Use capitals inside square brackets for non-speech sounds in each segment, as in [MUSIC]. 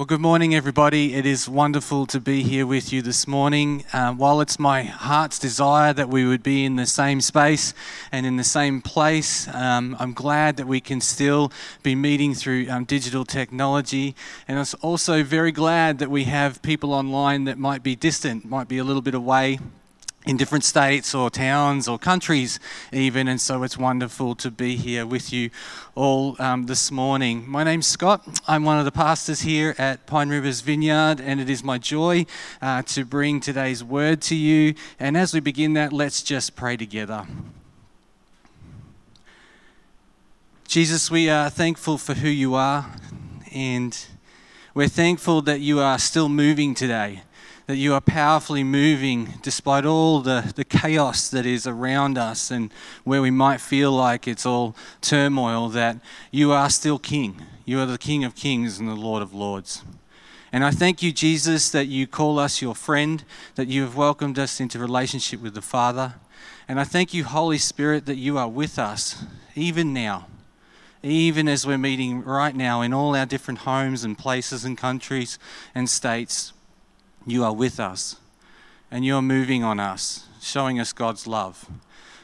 Well, good morning, everybody. It is wonderful to be here with you this morning. Um, while it's my heart's desire that we would be in the same space and in the same place, um, I'm glad that we can still be meeting through um, digital technology. And I'm also very glad that we have people online that might be distant, might be a little bit away in different states or towns or countries, even. And so it's wonderful to be here with you all um, this morning. My name's Scott. I'm one of the pastors here at Pine Rivers Vineyard, and it is my joy uh, to bring today's word to you. And as we begin that, let's just pray together. Jesus, we are thankful for who you are, and we're thankful that you are still moving today that you are powerfully moving despite all the, the chaos that is around us and where we might feel like it's all turmoil, that you are still King. You are the King of Kings and the Lord of Lords. And I thank you, Jesus, that you call us your friend, that you have welcomed us into relationship with the Father. And I thank you, Holy Spirit, that you are with us even now, even as we're meeting right now in all our different homes and places and countries and states you are with us and you're moving on us, showing us God's love.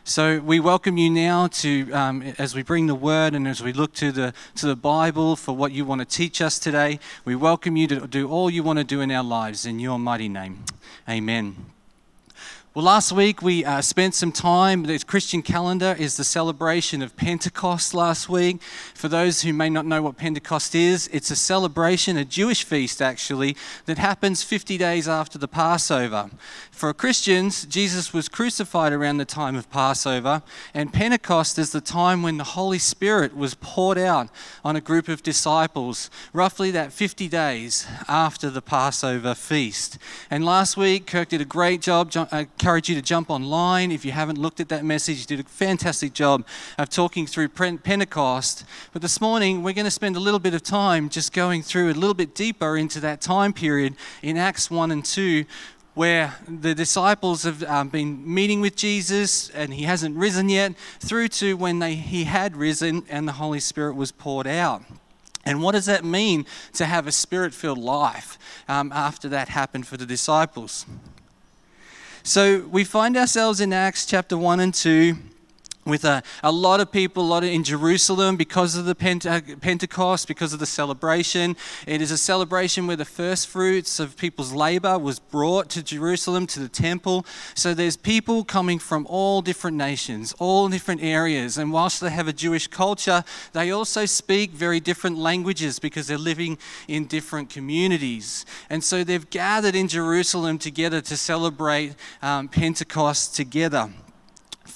So we welcome you now to, um, as we bring the word and as we look to the, to the Bible for what you want to teach us today, we welcome you to do all you want to do in our lives in your mighty name. Amen. Well, last week we uh, spent some time. The Christian calendar is the celebration of Pentecost last week. For those who may not know what Pentecost is, it's a celebration, a Jewish feast actually, that happens 50 days after the Passover. For Christians, Jesus was crucified around the time of Passover, and Pentecost is the time when the Holy Spirit was poured out on a group of disciples, roughly that 50 days after the Passover feast. And last week, Kirk did a great job. I encourage you to jump online. If you haven't looked at that message, he did a fantastic job of talking through Pentecost. But this morning, we're going to spend a little bit of time just going through a little bit deeper into that time period in Acts 1 and 2 where the disciples have um, been meeting with Jesus and he hasn't risen yet, through to when they, he had risen and the Holy Spirit was poured out. And what does that mean to have a spirit filled life um, after that happened for the disciples? So we find ourselves in Acts chapter 1 and 2 with a, a lot of people, a lot of, in Jerusalem because of the Pente- Pentecost, because of the celebration. It is a celebration where the first fruits of people's labor was brought to Jerusalem, to the temple. So there's people coming from all different nations, all different areas. And whilst they have a Jewish culture, they also speak very different languages because they're living in different communities. And so they've gathered in Jerusalem together to celebrate um, Pentecost together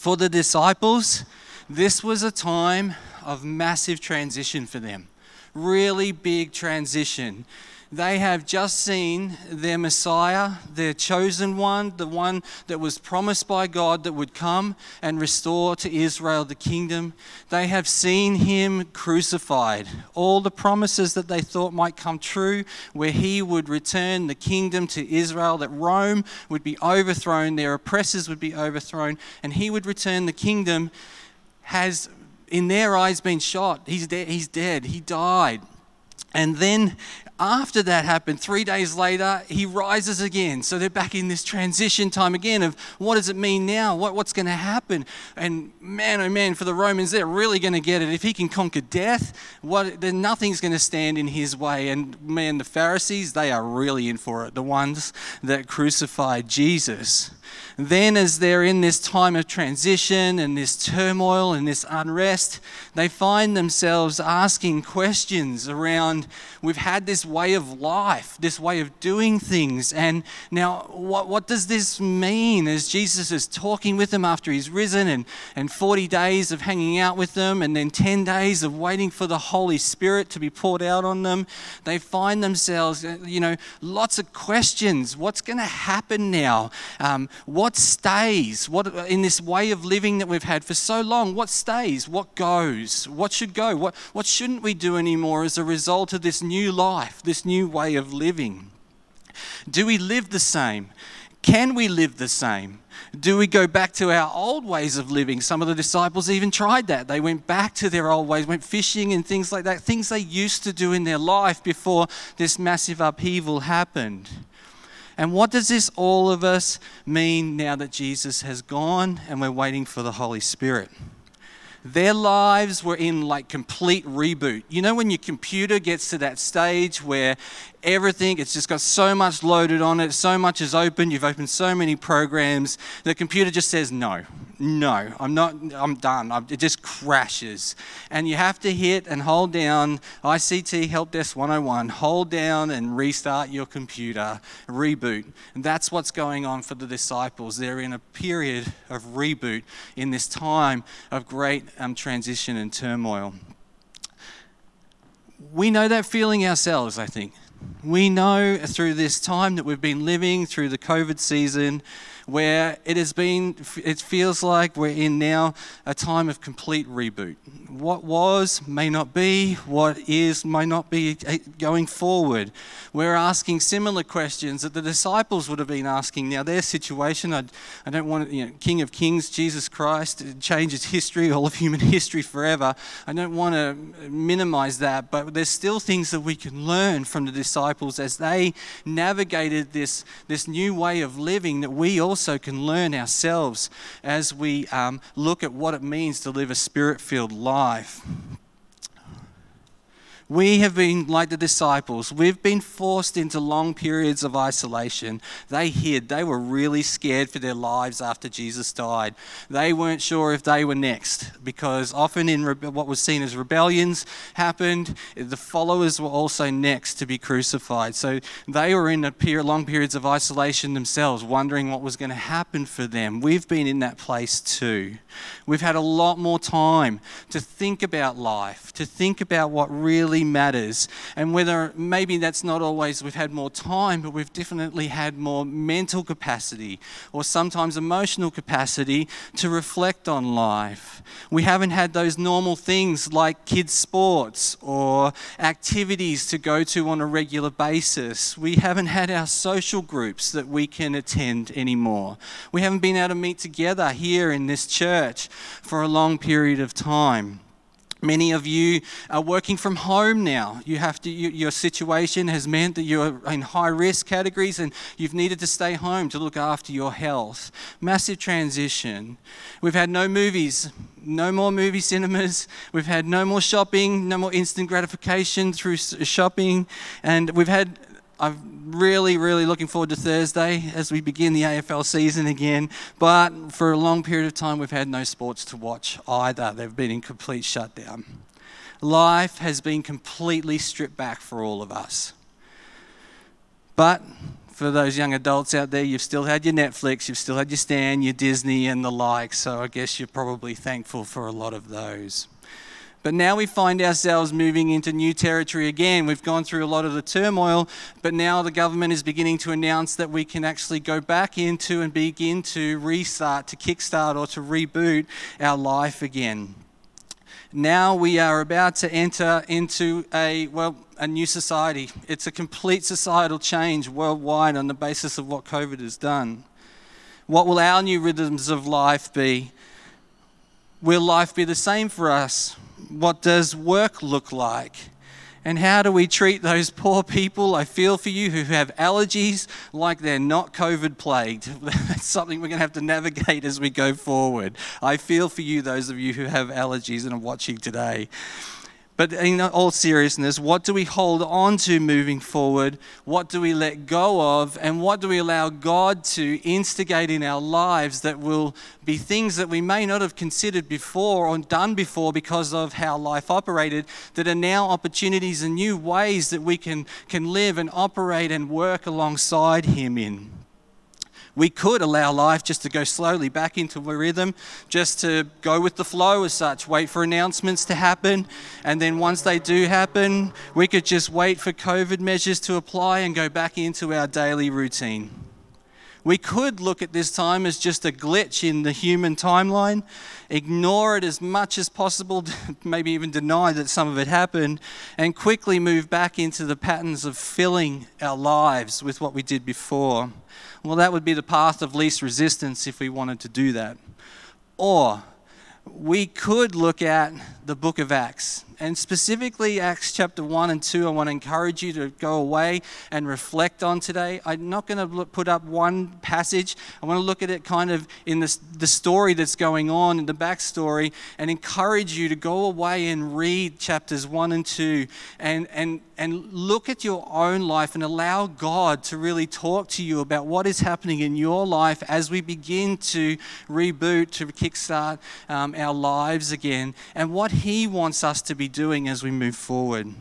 for the disciples, this was a time of massive transition for them. Really big transition. They have just seen their Messiah, their chosen one, the one that was promised by God that would come and restore to Israel the kingdom. They have seen him crucified. All the promises that they thought might come true, where he would return the kingdom to Israel, that Rome would be overthrown, their oppressors would be overthrown, and he would return the kingdom, has in their eyes been shot. He's dead. He's dead. He died. And then after that happened, three days later, he rises again. So they're back in this transition time again of what does it mean now? What, what's going to happen? And man, oh man, for the Romans, they're really going to get it. If he can conquer death, what, then nothing's going to stand in his way. And man, the Pharisees, they are really in for it. The ones that crucified Jesus. Then, as they're in this time of transition and this turmoil and this unrest, they find themselves asking questions around we've had this way of life, this way of doing things. And now, what, what does this mean as Jesus is talking with them after he's risen and, and 40 days of hanging out with them and then 10 days of waiting for the Holy Spirit to be poured out on them? They find themselves, you know, lots of questions. What's going to happen now? Um, what stays? What in this way of living that we've had for so long? What stays? What goes? What should go? What what shouldn't we do anymore as a result of this new life, this new way of living? Do we live the same? Can we live the same? Do we go back to our old ways of living? Some of the disciples even tried that. They went back to their old ways, went fishing and things like that, things they used to do in their life before this massive upheaval happened. And what does this all of us mean now that Jesus has gone and we're waiting for the Holy Spirit? their lives were in like complete reboot. You know, when your computer gets to that stage where everything. It's just got so much loaded on it, so much is open. You've opened so many programs. The computer just says no, no, I'm not, I'm done. it just crashes. And you have to hit and hold down ICT Help Desk 101, hold down and restart your computer, reboot. And that's what's going on for the disciples. They're in a period of reboot in this time of great um, transition and turmoil. We know that feeling ourselves, I think. We know through this time that we've been living through the COVID season where it has been, it feels like we're in now a time of complete reboot. What was may not be, what is may not be eh, going forward. We're asking similar questions that the disciples would have been asking. Now, their situation, I, I don't want, you know, King of Kings, Jesus Christ, changes history, all of human [LAUGHS] history forever. I don't want to minimize that, but there's still things that we can learn from the disciples as they navigated this, this new way of living that we also also can learn ourselves as we um, look at what it means to live a spirit filled life. We have been like the disciples. We've been forced into long periods of isolation. They hid. They were really scared for their lives after Jesus died. They weren't sure if they were next because often in what was seen as rebellions happened, the followers were also next to be crucified. So they were in period, long periods of isolation themselves, wondering what was going to happen for them. We've been in that place too. We've had a lot more time to think about life, to think about what really really matters. And whether maybe that's not always we've had more time, but we've definitely had more mental capacity or sometimes emotional capacity to reflect on life. We haven't had those normal things like kids' sports or activities to go to on a regular basis. We haven't had our social groups that we can attend anymore. We haven't been able to meet together here in this church for a long period of time. Many of you are working from home now. You have to, you, your situation has meant that you're in high risk categories and you've needed to stay home to look after your health. Massive transition. We've had no movies, no more movie cinemas. We've had no more shopping, no more instant gratification through shopping. And we've had I'm really, really looking forward to Thursday as we begin the AFL season again. But for a long period of time, we've had no sports to watch either. They've been in complete shutdown. Life has been completely stripped back for all of us. But for those young adults out there, you've still had your Netflix, you've still had your Stan, your Disney, and the like. So I guess you're probably thankful for a lot of those. But now we find ourselves moving into new territory again. We've gone through a lot of the turmoil, but now the government is beginning to announce that we can actually go back into and begin to restart, to kickstart, or to reboot our life again. Now we are about to enter into a, well, a new society. It's a complete societal change worldwide on the basis of what COVID has done. What will our new rhythms of life be? Will life be the same for us? what does work look like? And how do we treat those poor people? I feel for you who have allergies like they're not COVID plagued. [LAUGHS] That's something we're going to have to navigate as we go forward. I feel for you, those of you who have allergies and are watching today. But in all seriousness, what do we hold on to moving forward? What do we let go of? And what do we allow God to instigate in our lives that will be things that we may not have considered before or done before because of how life operated, that are now opportunities and new ways that we can, can live and operate and work alongside Him in? We could allow life just to go slowly back into a rhythm, just to go with the flow as such, wait for announcements to happen, and then once they do happen, we could just wait for COVID measures to apply and go back into our daily routine. We could look at this time as just a glitch in the human timeline, ignore it as much as possible, [LAUGHS] maybe even deny that some of it happened, and quickly move back into the patterns of filling our lives with what we did before. Well, that would be the path of least resistance if we wanted to do that. Or we could look at the book of Acts and specifically Acts chapter 1 and 2, I want to encourage you to go away and reflect on today. I'm not going to put up one passage. I want to look at it kind of in the, the story that's going on, in the backstory, and encourage you to go away and read chapters 1 and 2 and, and, and look at your own life and allow God to really talk to you about what is happening in your life as we begin to reboot, to kickstart um, our lives again, and what He wants us to be doing as we move forward.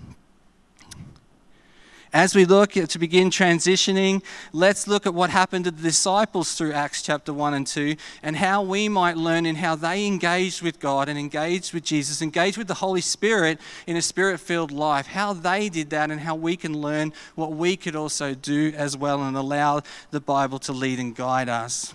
As we look at, to begin transitioning, let's look at what happened to the disciples through Acts chapter 1 and 2 and how we might learn in how they engaged with God and engaged with Jesus, engaged with the Holy Spirit in a spirit filled life, how they did that and how we can learn what we could also do as well and allow the Bible to lead and guide us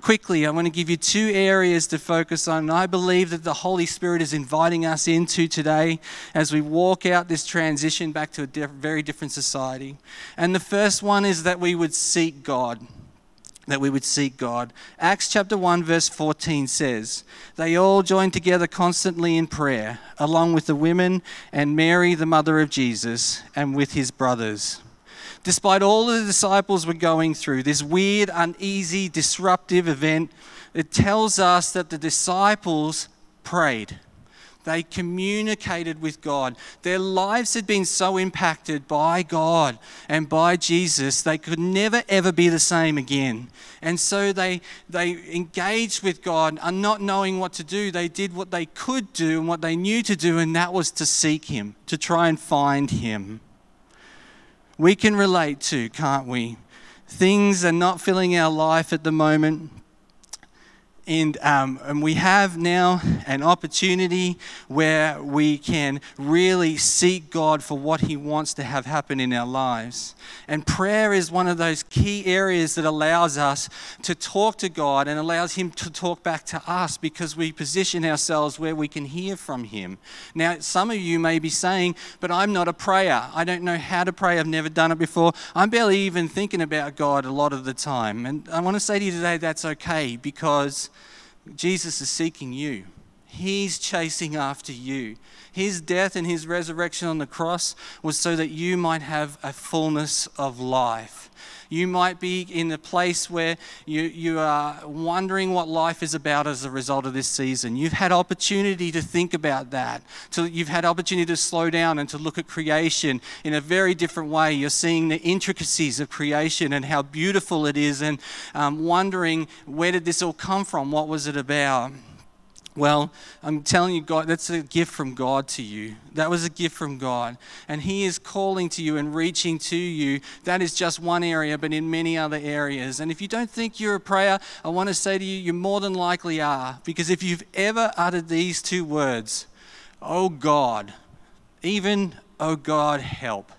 quickly, I want to give you two areas to focus on. I believe that the Holy Spirit is inviting us into today as we walk out this transition back to a diff- very different society. And the first one is that we would seek God. That we would seek God. Acts chapter 1, verse 14 says, They all joined together constantly in prayer, along with the women and Mary, the mother of Jesus, and with his brothers despite all the disciples were going through, this weird, uneasy, disruptive event, it tells us that the disciples prayed. They communicated with God. Their lives had been so impacted by God and by Jesus, they could never ever be the same again. And so they, they engaged with God and not knowing what to do. They did what they could do and what they knew to do, and that was to seek Him, to try and find Him we can relate to, can't we? Things are not filling our life at the moment. And, um, and we have now an opportunity where we can really seek God for what He wants to have happen in our lives. And prayer is one of those key areas that allows us to talk to God and allows Him to talk back to us because we position ourselves where we can hear from Him. Now, some of you may be saying, But I'm not a prayer. I don't know how to pray. I've never done it before. I'm barely even thinking about God a lot of the time. And I want to say to you today that's okay because Jesus is seeking you. He's chasing after you. His death and his resurrection on the cross was so that you might have a fullness of life. You might be in a place where you, you are wondering what life is about as a result of this season. You've had opportunity to think about that. To, you've had opportunity to slow down and to look at creation in a very different way. You're seeing the intricacies of creation and how beautiful it is and um, wondering where did this all come from? What was it about? Well, I'm telling you, God, that's a gift from God to you. That was a gift from God. And He is calling to you and reaching to you. That is just one area, but in many other areas. And if you don't think you're a prayer, I want to say to you, you more than likely are. Because if you've ever uttered these two words, oh God, even, oh God, help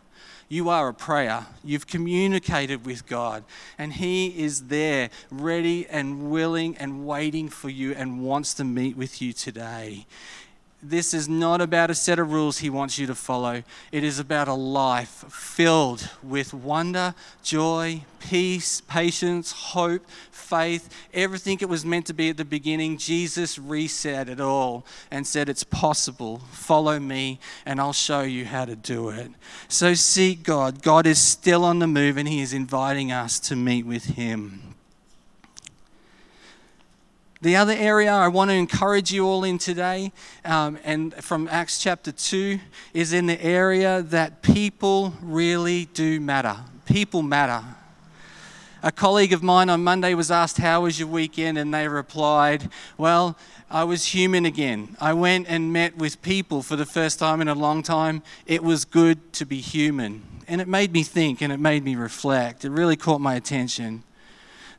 you are a prayer. You've communicated with God, and He is there, ready and willing and waiting for you and wants to meet with you today. This is not about a set of rules he wants you to follow. It is about a life filled with wonder, joy, peace, patience, hope, faith, everything it was meant to be at the beginning. Jesus reset it all and said, It's possible. Follow me, and I'll show you how to do it. So seek God. God is still on the move, and He is inviting us to meet with Him. The other area I want to encourage you all in today, um, and from Acts chapter 2, is in the area that people really do matter. People matter. A colleague of mine on Monday was asked, How was your weekend? And they replied, Well, I was human again. I went and met with people for the first time in a long time. It was good to be human. And it made me think and it made me reflect. It really caught my attention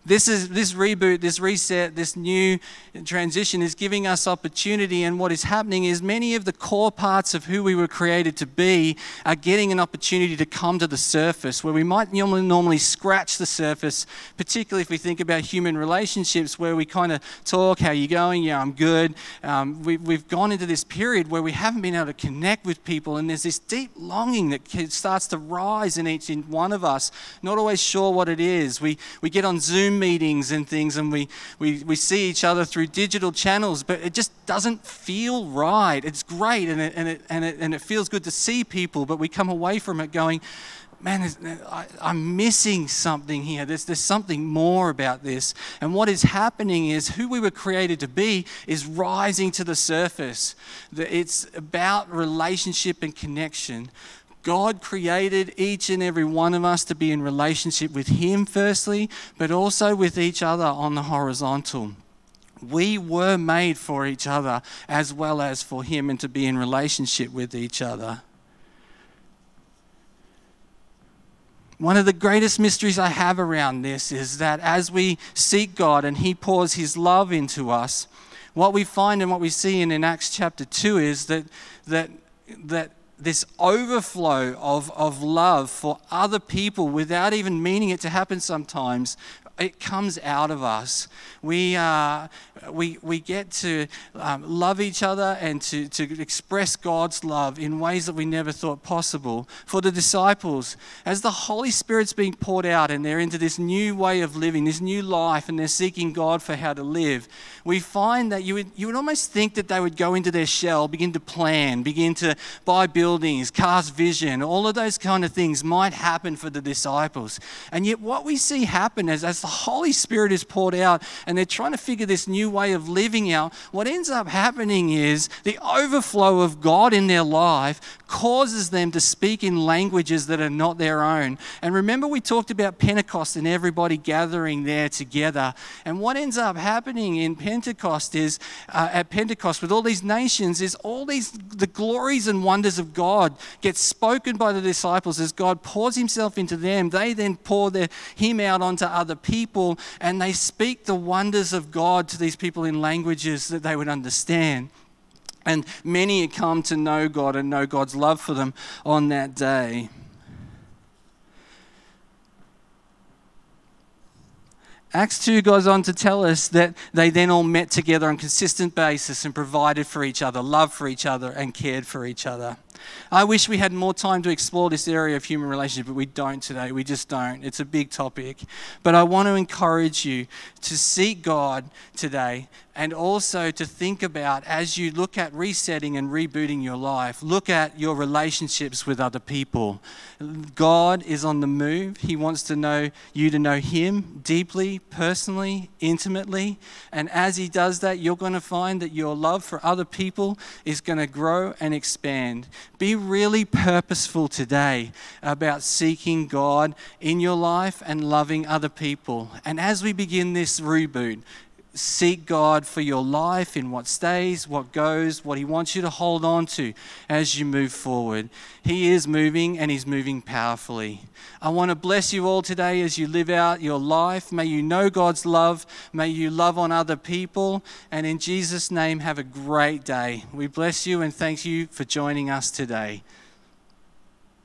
this is this reboot, this reset, this new transition is giving us opportunity. And what is happening is many of the core parts of who we were created to be are getting an opportunity to come to the surface where we might normally, normally scratch the surface, particularly if we think about human relationships where we kind of talk, how are you going? Yeah, I'm good. Um, we, we've gone into this period where we haven't been able to connect with people, and there's this deep longing that starts to rise in each in one of us. Not always sure what it is. We we get on Zoom meetings and things, and we we we see each other through digital channels, but it just doesn't feel right. It's great, and it and it and it, and it feels good to see people, but we come away from it going man, I, am missing something here. There's, there's something more about this. And what is happening is who we were created to be is rising to the surface. It's about relationship and connection. God created each and every one of us to be in relationship with Him, firstly, but also with each other on the horizontal. We were made for each other as well as for Him and to be in relationship with each other. One of the greatest mysteries I have around this is that as we seek God and He pours His love into us, what we find and what we see in, in Acts chapter 2 is that, that, that this overflow of, of love for other people without even meaning it to happen sometimes it comes out of us. We, uh, we, we get to um, love each other and to, to express God's love in ways that we never thought possible. For the disciples, as the Holy Spirit's being poured out and they're into this new way of living, this new life, and they're seeking God for how to live, we find that you would, you would almost think that they would go into their shell, begin to plan, begin to buy buildings, cast vision, all of those kind of things might happen for the disciples. And yet, what we see happen is as the Holy Spirit is poured out and they're trying to figure this new way of living out, what ends up happening is the overflow of God in their life causes them to speak in languages that are not their own. And remember, we talked about Pentecost and everybody gathering there together. And what ends up happening in Pentecost is, uh, at Pentecost, with all these nations, is all these, the glories and wonders of God get spoken by the disciples as God pours himself into them. They then pour their, him out onto other people and they speak the wonders of God to these people in languages that they would understand. And many had come to know God and know God's love for them on that day. Acts 2 goes on to tell us that they then all met together on consistent basis and provided for each other, loved for each other, and cared for each other. I wish we had more time to explore this area of human relationship, but we don't today. We just don't. It's a big topic. But I want to encourage you to seek God today and also to think about as you look at resetting and rebooting your life, look at your relationships with other people. God is on the move. He wants to know you to know Him deeply, personally, intimately. And as He does that, you're going to find that your love for other people is going to grow and expand. Be really purposeful today about seeking God in your life and loving other people. And as we begin this reboot, seek God for your life in what stays, what goes, what He wants you to hold on to as you move forward. He is moving and He's moving powerfully. I want to bless you all today as you live out your life. May you know God's love. May you love on other people. And in Jesus' name, have a great day. We bless you and thank you for joining us today.